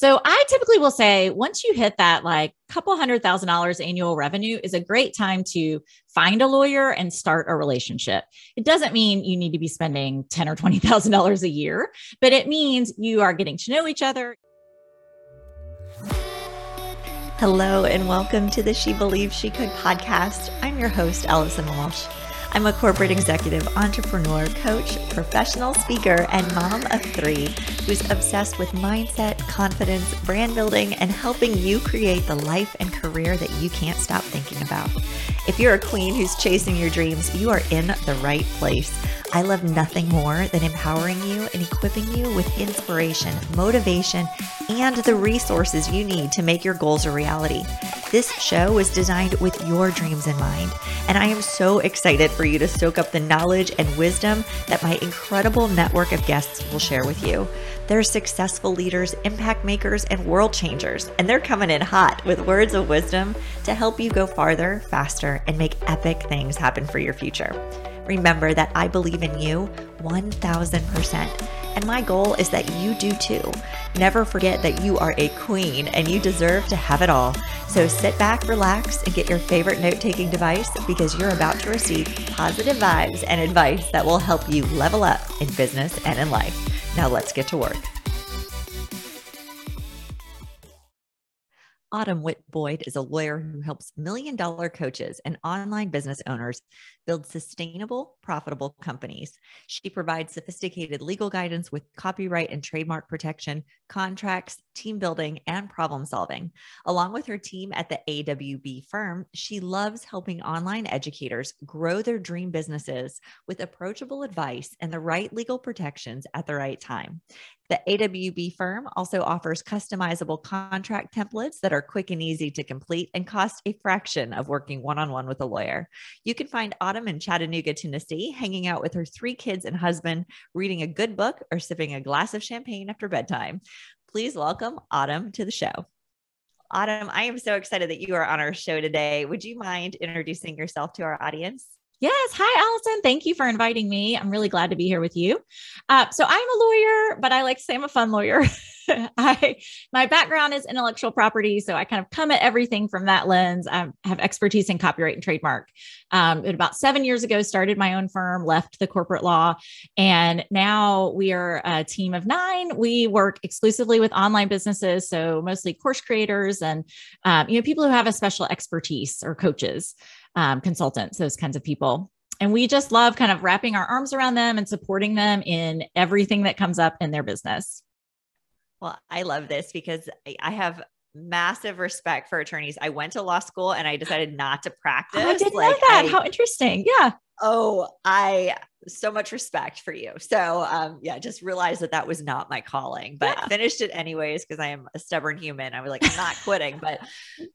So I typically will say once you hit that like couple hundred thousand dollars annual revenue is a great time to find a lawyer and start a relationship. It doesn't mean you need to be spending ten or twenty thousand dollars a year, but it means you are getting to know each other. Hello, and welcome to the She Believes She Could podcast. I'm your host, Allison Walsh. I'm a corporate executive, entrepreneur, coach, professional speaker, and mom of three who's obsessed with mindset, confidence, brand building, and helping you create the life and career that you can't stop thinking about. If you're a queen who's chasing your dreams, you are in the right place. I love nothing more than empowering you and equipping you with inspiration, motivation, and the resources you need to make your goals a reality. This show is designed with your dreams in mind, and I am so excited for you to soak up the knowledge and wisdom that my incredible network of guests will share with you. They're successful leaders, impact makers, and world changers, and they're coming in hot with words of wisdom to help you go farther, faster, and make epic things happen for your future. Remember that I believe in you 1000%. And my goal is that you do too. Never forget that you are a queen and you deserve to have it all. So sit back, relax, and get your favorite note taking device because you're about to receive positive vibes and advice that will help you level up in business and in life. Now let's get to work. Autumn Witt Boyd is a lawyer who helps million dollar coaches and online business owners build sustainable, profitable companies. She provides sophisticated legal guidance with copyright and trademark protection, contracts, team building, and problem solving. Along with her team at the AWB firm, she loves helping online educators grow their dream businesses with approachable advice and the right legal protections at the right time. The AWB firm also offers customizable contract templates that are quick and easy to complete and cost a fraction of working one on one with a lawyer. You can find In Chattanooga, Tennessee, hanging out with her three kids and husband, reading a good book, or sipping a glass of champagne after bedtime. Please welcome Autumn to the show. Autumn, I am so excited that you are on our show today. Would you mind introducing yourself to our audience? Yes. Hi, Allison. Thank you for inviting me. I'm really glad to be here with you. Uh, so I'm a lawyer, but I like to say I'm a fun lawyer. I my background is intellectual property, so I kind of come at everything from that lens. I have expertise in copyright and trademark. Um, about seven years ago, started my own firm, left the corporate law, and now we are a team of nine. We work exclusively with online businesses, so mostly course creators and um, you know people who have a special expertise or coaches um, consultants, those kinds of people. And we just love kind of wrapping our arms around them and supporting them in everything that comes up in their business. Well, I love this because I have massive respect for attorneys. I went to law school and I decided not to practice. I didn't like, know that. I, How interesting. Yeah. Oh, I so much respect for you. So, um, yeah, just realized that that was not my calling, but yeah. finished it anyways because I am a stubborn human. I was like, I'm not quitting. But,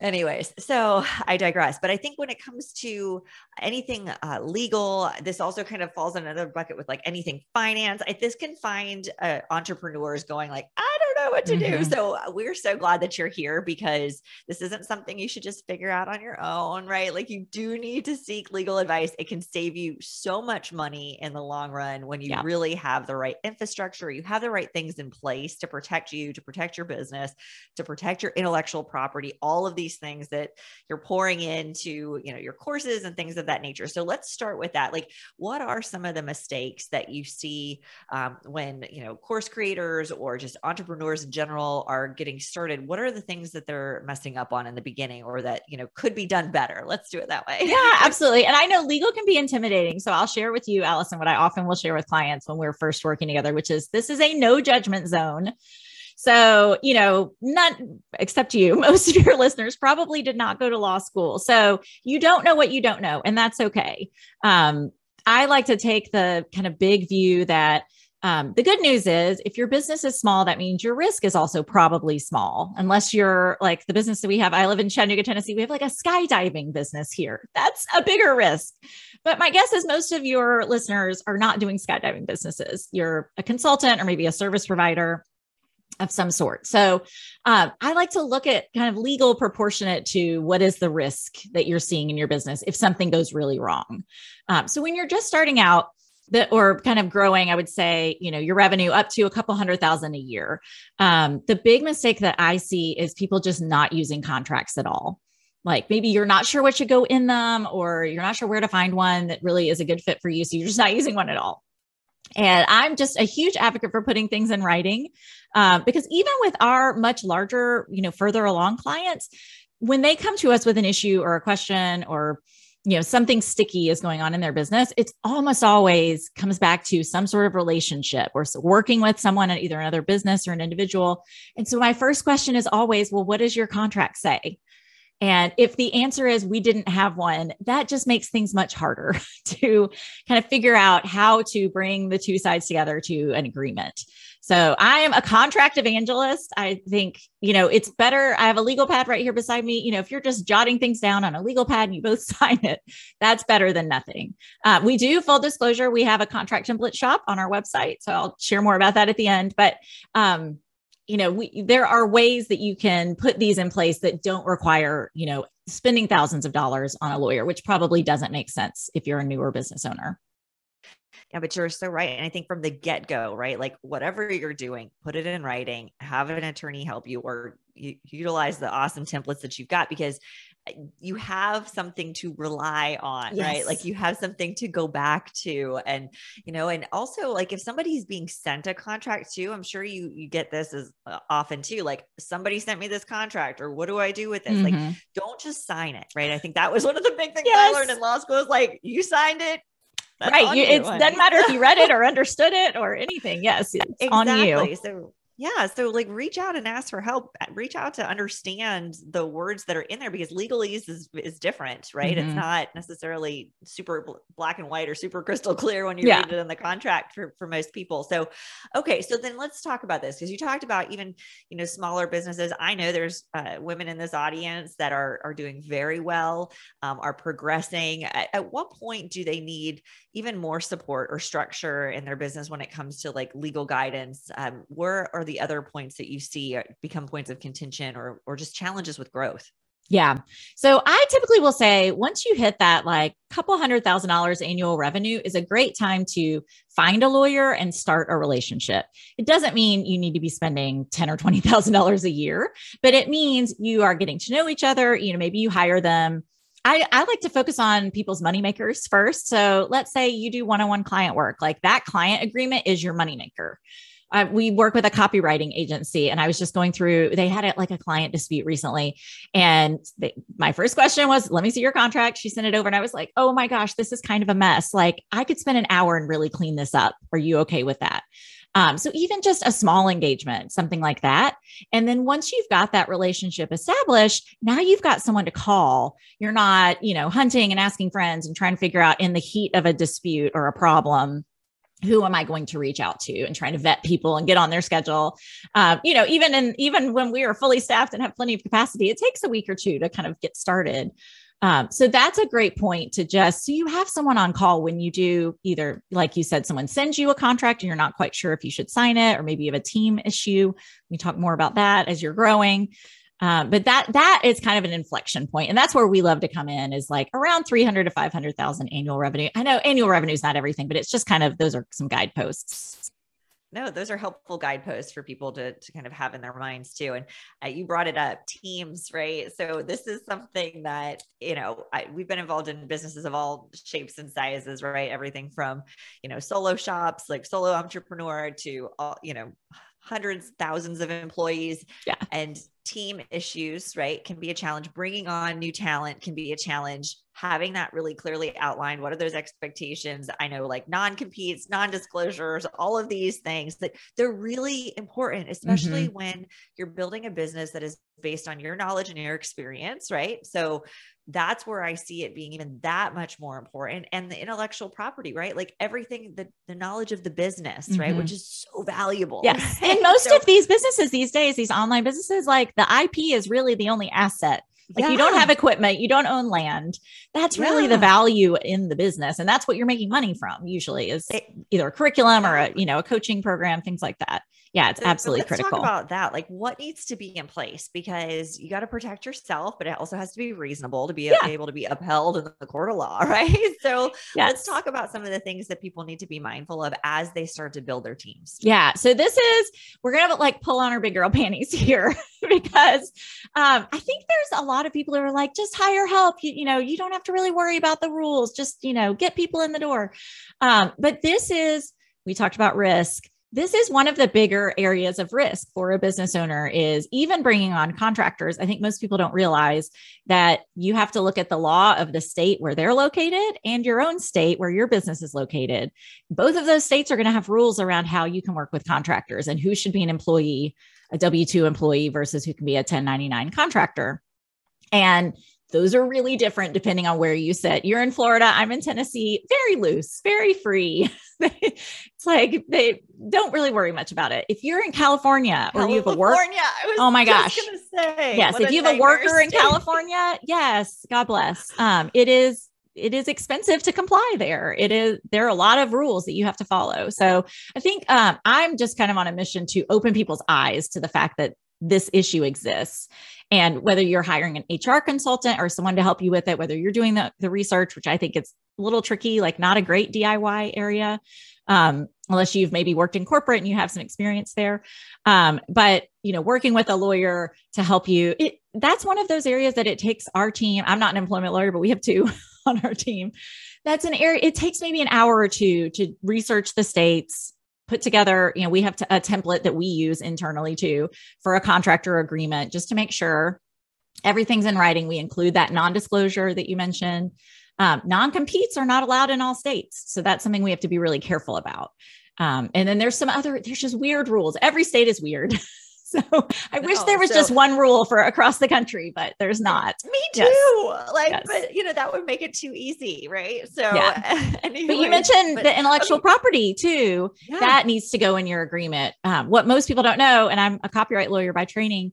anyways, so I digress. But I think when it comes to anything uh, legal, this also kind of falls in another bucket with like anything finance. I, this can find uh, entrepreneurs going like, I don't know what to mm-hmm. do. So uh, we're so glad that you're here because this isn't something you should just figure out on your own, right? Like you do need to seek legal advice. It can save you so much money in the long run when you yeah. really have the right infrastructure, you have the right things in place to protect you, to protect your business, to protect your intellectual property, all of these things that you're pouring into, you know, your courses and things of that nature. So let's start with that. Like, what are some of the mistakes that you see um, when, you know, course creators or just entrepreneurs in general are getting started? What are the things that they're messing up on in the beginning or that, you know, could be done better? Let's do it that way. Yeah, absolutely. And I know legal can be intimidating. So I'll share with you, Allison, what I often will share with clients when we're first working together, which is this is a no judgment zone. So, you know, not except you, most of your listeners probably did not go to law school. So you don't know what you don't know, and that's okay. Um, I like to take the kind of big view that um, the good news is if your business is small, that means your risk is also probably small, unless you're like the business that we have. I live in Chattanooga, Tennessee. We have like a skydiving business here. That's a bigger risk. But my guess is most of your listeners are not doing skydiving businesses. You're a consultant or maybe a service provider of some sort. So um, I like to look at kind of legal proportionate to what is the risk that you're seeing in your business if something goes really wrong. Um, so when you're just starting out, the, or kind of growing, I would say, you know, your revenue up to a couple hundred thousand a year. Um, the big mistake that I see is people just not using contracts at all. Like maybe you're not sure what should go in them, or you're not sure where to find one that really is a good fit for you. So you're just not using one at all. And I'm just a huge advocate for putting things in writing uh, because even with our much larger, you know, further along clients, when they come to us with an issue or a question or you know something sticky is going on in their business it's almost always comes back to some sort of relationship or working with someone either another business or an individual. And so my first question is always well what does your contract say and if the answer is we didn't have one, that just makes things much harder to kind of figure out how to bring the two sides together to an agreement. So I am a contract evangelist. I think, you know, it's better. I have a legal pad right here beside me. You know, if you're just jotting things down on a legal pad and you both sign it, that's better than nothing. Uh, we do, full disclosure, we have a contract template shop on our website. So I'll share more about that at the end. But, um, you know, we, there are ways that you can put these in place that don't require, you know, spending thousands of dollars on a lawyer, which probably doesn't make sense if you're a newer business owner. Yeah, but you're so right. And I think from the get go, right? Like whatever you're doing, put it in writing, have an attorney help you, or utilize the awesome templates that you've got because you have something to rely on yes. right like you have something to go back to and you know and also like if somebody's being sent a contract too i'm sure you you get this as uh, often too like somebody sent me this contract or what do i do with this mm-hmm. like don't just sign it right i think that was one of the big things yes. i learned in law school is like you signed it that's right. You, it doesn't matter if you read it or understood it or anything. Yes, it's exactly. on you. So yeah. So like reach out and ask for help. Reach out to understand the words that are in there because legalese is, is different, right? Mm-hmm. It's not necessarily super black and white or super crystal clear when you yeah. read it in the contract for, for most people. So, okay. So then let's talk about this because you talked about even, you know, smaller businesses. I know there's uh, women in this audience that are, are doing very well, um, are progressing. At, at what point do they need even more support or structure in their business when it comes to like legal guidance? Um, where are the other points that you see uh, become points of contention or or just challenges with growth? Yeah. So I typically will say once you hit that like couple hundred thousand dollars annual revenue is a great time to find a lawyer and start a relationship. It doesn't mean you need to be spending 10 or $20,000 a year, but it means you are getting to know each other. You know, maybe you hire them. I, I like to focus on people's money makers first. So let's say you do one-on-one client work, like that client agreement is your moneymaker we work with a copywriting agency and i was just going through they had it like a client dispute recently and they, my first question was let me see your contract she sent it over and i was like oh my gosh this is kind of a mess like i could spend an hour and really clean this up are you okay with that um, so even just a small engagement, something like that. And then once you've got that relationship established, now you've got someone to call. You're not, you know, hunting and asking friends and trying to figure out in the heat of a dispute or a problem who am I going to reach out to and trying to vet people and get on their schedule. Uh, you know, even in even when we are fully staffed and have plenty of capacity, it takes a week or two to kind of get started. Um, so that's a great point to just so you have someone on call when you do either, like you said, someone sends you a contract and you're not quite sure if you should sign it, or maybe you have a team issue. We talk more about that as you're growing. Um, but that that is kind of an inflection point, and that's where we love to come in is like around three hundred to five hundred thousand annual revenue. I know annual revenue is not everything, but it's just kind of those are some guideposts. No, those are helpful guideposts for people to to kind of have in their minds too. And uh, you brought it up, teams, right? So this is something that you know I, we've been involved in businesses of all shapes and sizes, right? Everything from you know solo shops, like solo entrepreneur, to all you know hundreds, thousands of employees. Yeah. And team issues, right, can be a challenge. Bringing on new talent can be a challenge. Having that really clearly outlined. What are those expectations? I know like non competes, non disclosures, all of these things that they're really important, especially mm-hmm. when you're building a business that is based on your knowledge and your experience, right? So that's where I see it being even that much more important. And the intellectual property, right? Like everything, the, the knowledge of the business, mm-hmm. right? Which mm-hmm. is so valuable. Yes. and most so, of these businesses these days, these online businesses, like the IP is really the only asset. Like yeah. you don't have equipment, you don't own land. That's really yeah. the value in the business. And that's what you're making money from usually is either a curriculum or a, you know, a coaching program, things like that Yeah, it's So absolutely let's critical. talk about that. Like, what needs to be in place because you got to protect yourself, but it also has to be reasonable to be Yeah. able to be upheld in the court of law, right? So Yes. let's talk about some of the things that people need to be mindful of as they start to build their teams. Yeah. So this is we're gonna like pull on our big girl panties here because um, I think there's a lot of people who are like, just hire help. You, you know, you don't have to really worry about the rules. Just you know, get people in the door. Um, but this is we talked about risk. This is one of the bigger areas of risk for a business owner is even bringing on contractors. I think most people don't realize that you have to look at the law of the state where they're located and your own state where your business is located both of those states are going to have rules around how you can work with contractors and who should be an employee, a W 2 employee versus who can be a 1099 contractor. And those are really different depending on where you sit. You're in Florida, I'm in Tennessee, very loose, very free. it's like they don't really worry much about it. If you're in California or you have a work, Oh my gosh. gonna say, yes, if you have a worker in. California, yes, God bless. Um, it is it is expensive to comply there. It is there are a lot of rules that you have to follow. So I think um, I'm just kind of on a mission to open people's eyes to the fact that this issue exists. And whether you're hiring an HR consultant or someone to help you with it, whether you're doing the, the research, which I think it's a little tricky, like not a great DIY area, um, unless you've maybe worked in corporate and you have some experience there. Um, but you know, working with a lawyer to help you, it, that's one of those areas that it takes our team. I'm not an employment lawyer, but we have two on our team. That's an area. It takes maybe an hour or two to research the states, put together. You know, we have to, a template that we use internally too for a contractor agreement, just to make sure everything's in writing. We include that non-disclosure that you mentioned. Um, non-competes are not allowed in all states, so that's something we have to be really careful about. Um, and then there's some other. There's just weird rules. Every state is weird. So I wish there was so- just one rule for across the country, but there's not. Me too. Yes. Like, Yes. but you know, that would make it too easy, right? So, Yeah. But you mentioned but- the intellectual okay. property too. yeah. That needs to go in your agreement. Um, what most people don't know, and I'm a copyright lawyer by training,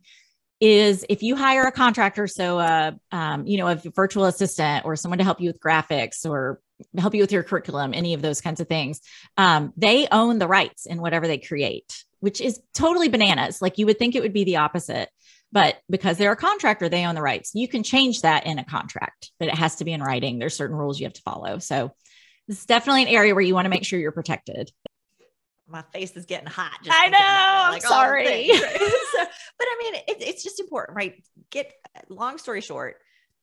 is if you hire a contractor, so uh, um, you know, a virtual assistant or someone to help you with graphics or help you with your curriculum, any of those kinds of things, um, they own the rights in whatever they create, which is totally bananas. Like you would think it would be the opposite. But because they're a contractor, they own the rights. You can change that in a contract, but it has to be in writing. There's certain rules you have to follow. So this is definitely an area where you want to make sure you're protected. my face is getting hot. I know, I'm sorry. So- but I mean, it, it's just important, right? Get long story short,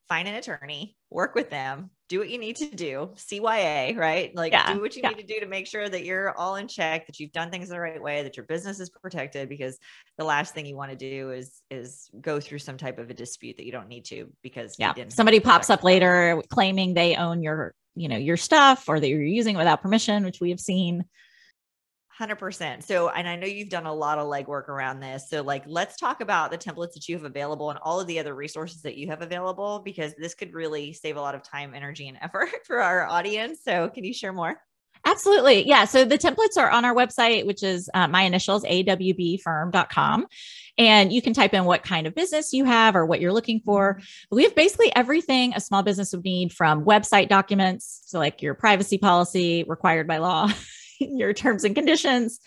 find an attorney, work with them, do what you need to do, CYA, right? Like Yeah, do what you yeah. need to do to make sure that you're all in check, that you've done things the right way, that your business is protected. Because the last thing you want to do is is go through some type of a dispute that you don't need to because Yeah. Somebody pops up later claiming they own your, you know, your stuff or that you're using without permission, which we have seen. Hundred percent. So, and I know you've done a lot of legwork around this. So, like, let's talk about the templates that you have available and all of the other resources that you have available, because this could really save a lot of time, energy, and effort for our audience. So, can you share more? Absolutely. Yeah. So the templates are on our website, which is uh, my initials, awbfirm.com. And you can type in what kind of business you have or what you're looking for. We have basically everything a small business would need from website documents, so like your privacy policy required by law, your terms and conditions.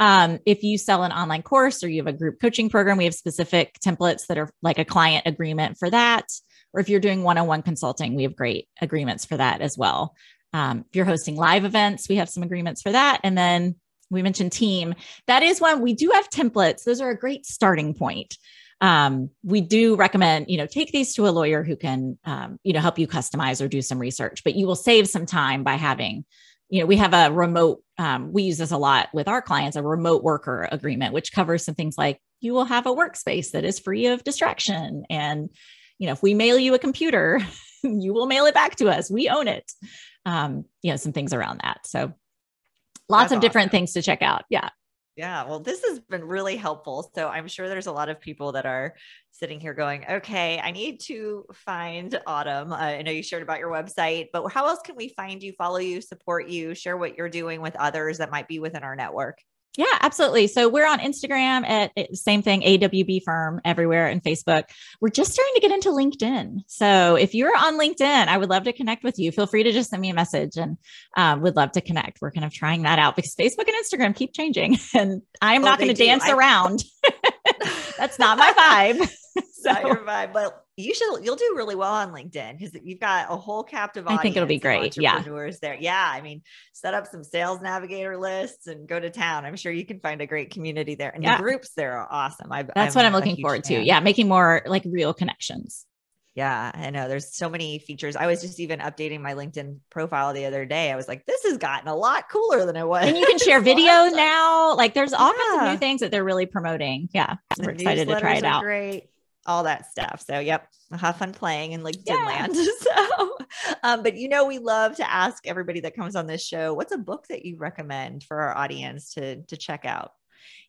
Um, if you sell an online course or you have a group coaching program, we have specific templates that are like a client agreement for that. Or if you're doing one on one consulting, we have great agreements for that as well. Um, if you're hosting live events, we have some agreements for that. And then we mentioned team. That is one we do have templates. Those are a great starting point. Um, we do recommend, you know, take these to a lawyer who can, um, you know, help you customize or do some research, but you will save some time by having, you know, we have a remote, um, we use this a lot with our clients, a remote worker agreement, which covers some things like you will have a workspace that is free of distraction. And, you know, if we mail you a computer, you will mail it back to us. We own it um, you know, some things around that. So lots That's of different awesome. things to check out. Yeah. Yeah, well, this has been really helpful. So I'm sure there's a lot of people that are sitting here going, okay, I need to find Autumn. Uh, I know you shared about your website, but how else can we find you, follow you, support you, share what you're doing with others that might be within our network? Yeah, absolutely. So we're on Instagram at same thing, AWB firm everywhere and Facebook. We're just starting to get into LinkedIn. So if you're on LinkedIn, I would love to connect with you. Feel free to just send me a message and um, would love to connect. We're kind of trying that out because Facebook and Instagram keep changing and I'm oh, not going to dance I- around. That's not my vibe. so. Not your vibe, but you should you'll do really well on LinkedIn because you've got a whole captive audience. I think it'll be great. Yeah. Entrepreneurs there. Yeah. I mean, set up some sales navigator lists and go to town. I'm sure you can find a great community there. And yeah. the groups there are awesome. I, That's I'm what I'm looking forward fan. to. Yeah. Making more like real connections. Yeah, I know there's so many features. I was just even updating my LinkedIn profile the other day. I was like, this has gotten a lot cooler than it was. And you can share video now. Like there's all yeah. kinds of new things that they're really promoting. Yeah. I'm excited to try it out. Great all that stuff. So, yep, I'll have fun playing in LinkedIn yeah. land. so, um, but you know, we love to ask everybody that comes on this show, what's a book that you recommend for our audience to to check out?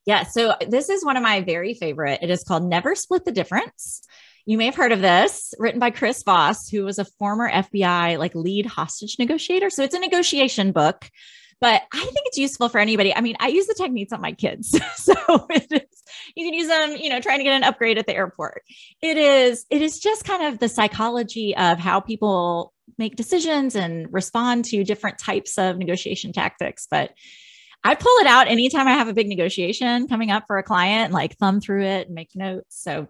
Yeah, so this is one of my very favorite. It is called Never Split the Difference. You may have heard of this, written by Chris Voss, who was a former FBI like lead hostage negotiator. So it's a negotiation book but I think it's useful for anybody. I mean, I use the techniques on my kids. so it is, you can use them, you know, trying to get an upgrade at the airport. It is, it is just kind of the psychology of how people make decisions and respond to different types of negotiation tactics. But I pull it out anytime I have a big negotiation coming up for a client, like thumb through it and make notes. So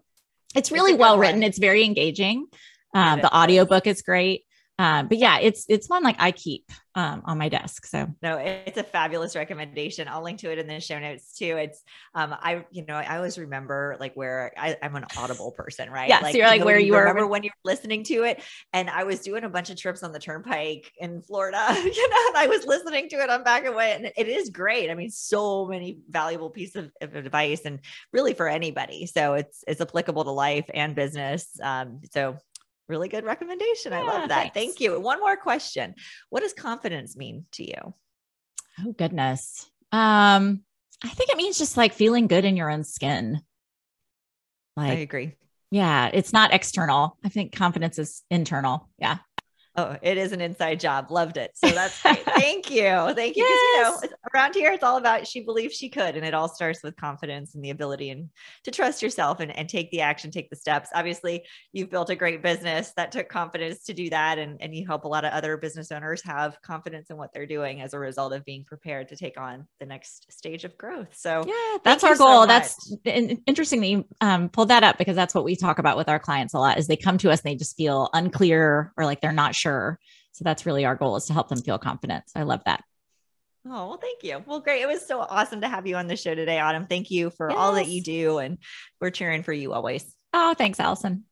it's really well written. It's very engaging. Um, the audiobook is great. Um, but yeah, it's it's one like I keep um, on my desk. So no, it's a fabulous recommendation. I'll link to it in the show notes too. It's um, I you know I always remember like where I, am an Audible person, right? Yeah, like, so you're like you know, where you, remember when you're listening to it, and I was doing a bunch of trips on the turnpike in Florida, you know, and I was listening to it on back away, and it is great. I mean, so many valuable pieces of, of advice, and really for anybody. So it's it's applicable to life and business. Um, so really good recommendation. Yeah, I love that. Thanks. Thank you. One more question. What does confidence mean to you? Oh goodness. Um, I think it means just like feeling good in your own skin. Like I agree. Yeah, it's not external. I think confidence is internal. Yeah. Oh, it is an inside job. Loved it. So that's great. Thank you. Thank you. Yes. You know, around here, it's all about she believes she could. And it all starts with confidence and the ability and to trust yourself and, and take the action, take the steps. Obviously, you've built a great business that took confidence to do that. And, and you help a lot of other business owners have confidence in what they're doing as a result of being prepared to take on the next stage of growth. So yeah, that's our goal. So that's interesting that you um, pulled that up because that's what we talk about with our clients a lot is they come to us and they just feel unclear or like they're not sure. So that's really our goal is to help them feel confident. So I love that. Oh, well, thank you. Well, great. It was so awesome to have you on the show today, Autumn. Thank you for yes. all that you do. And we're cheering for you always. Oh, thanks, Allison.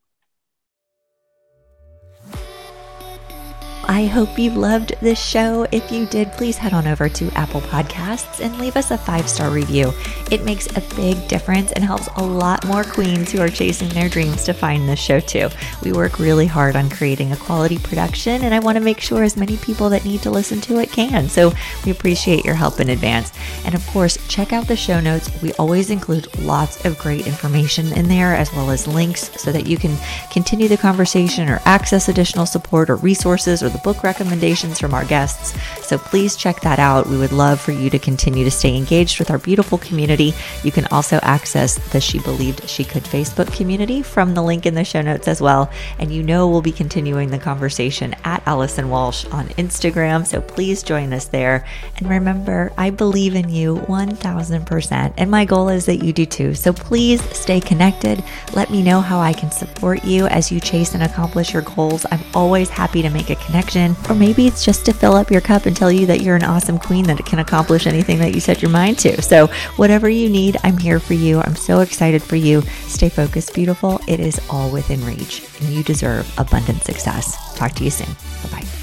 I hope you loved this show. If you did, please head on over to Apple Podcasts and leave us a five star review. It makes a big difference and helps a lot more queens who are chasing their dreams to find this show too. We work really hard on creating a quality production, and I want to make sure as many people that need to listen to it can. So we appreciate your help in advance. And of course, check out the show notes. We always include lots of great information in there, as well as links so that you can continue the conversation or access additional support or resources or the book recommendations from our guests. So please check that out. We would love for you to continue to stay engaged with our beautiful community. You can also access the She Believed She Could Facebook community from the link in the show notes as well. And you know we'll be continuing the conversation at Allison Walsh on Instagram. So please join us there. And remember, I believe in you 1000%. And my goal is that you do too. So please stay connected. Let me know how I can support you as you chase and accomplish your goals. I'm always happy to make a connection connection, or maybe it's just to fill up your cup and tell you that you're an awesome queen that can accomplish anything that you set your mind to. So, whatever you need, I'm here for you. I'm so excited for you. Stay focused, beautiful. It is all within reach, and you deserve abundant success. Talk to you soon. Bye bye.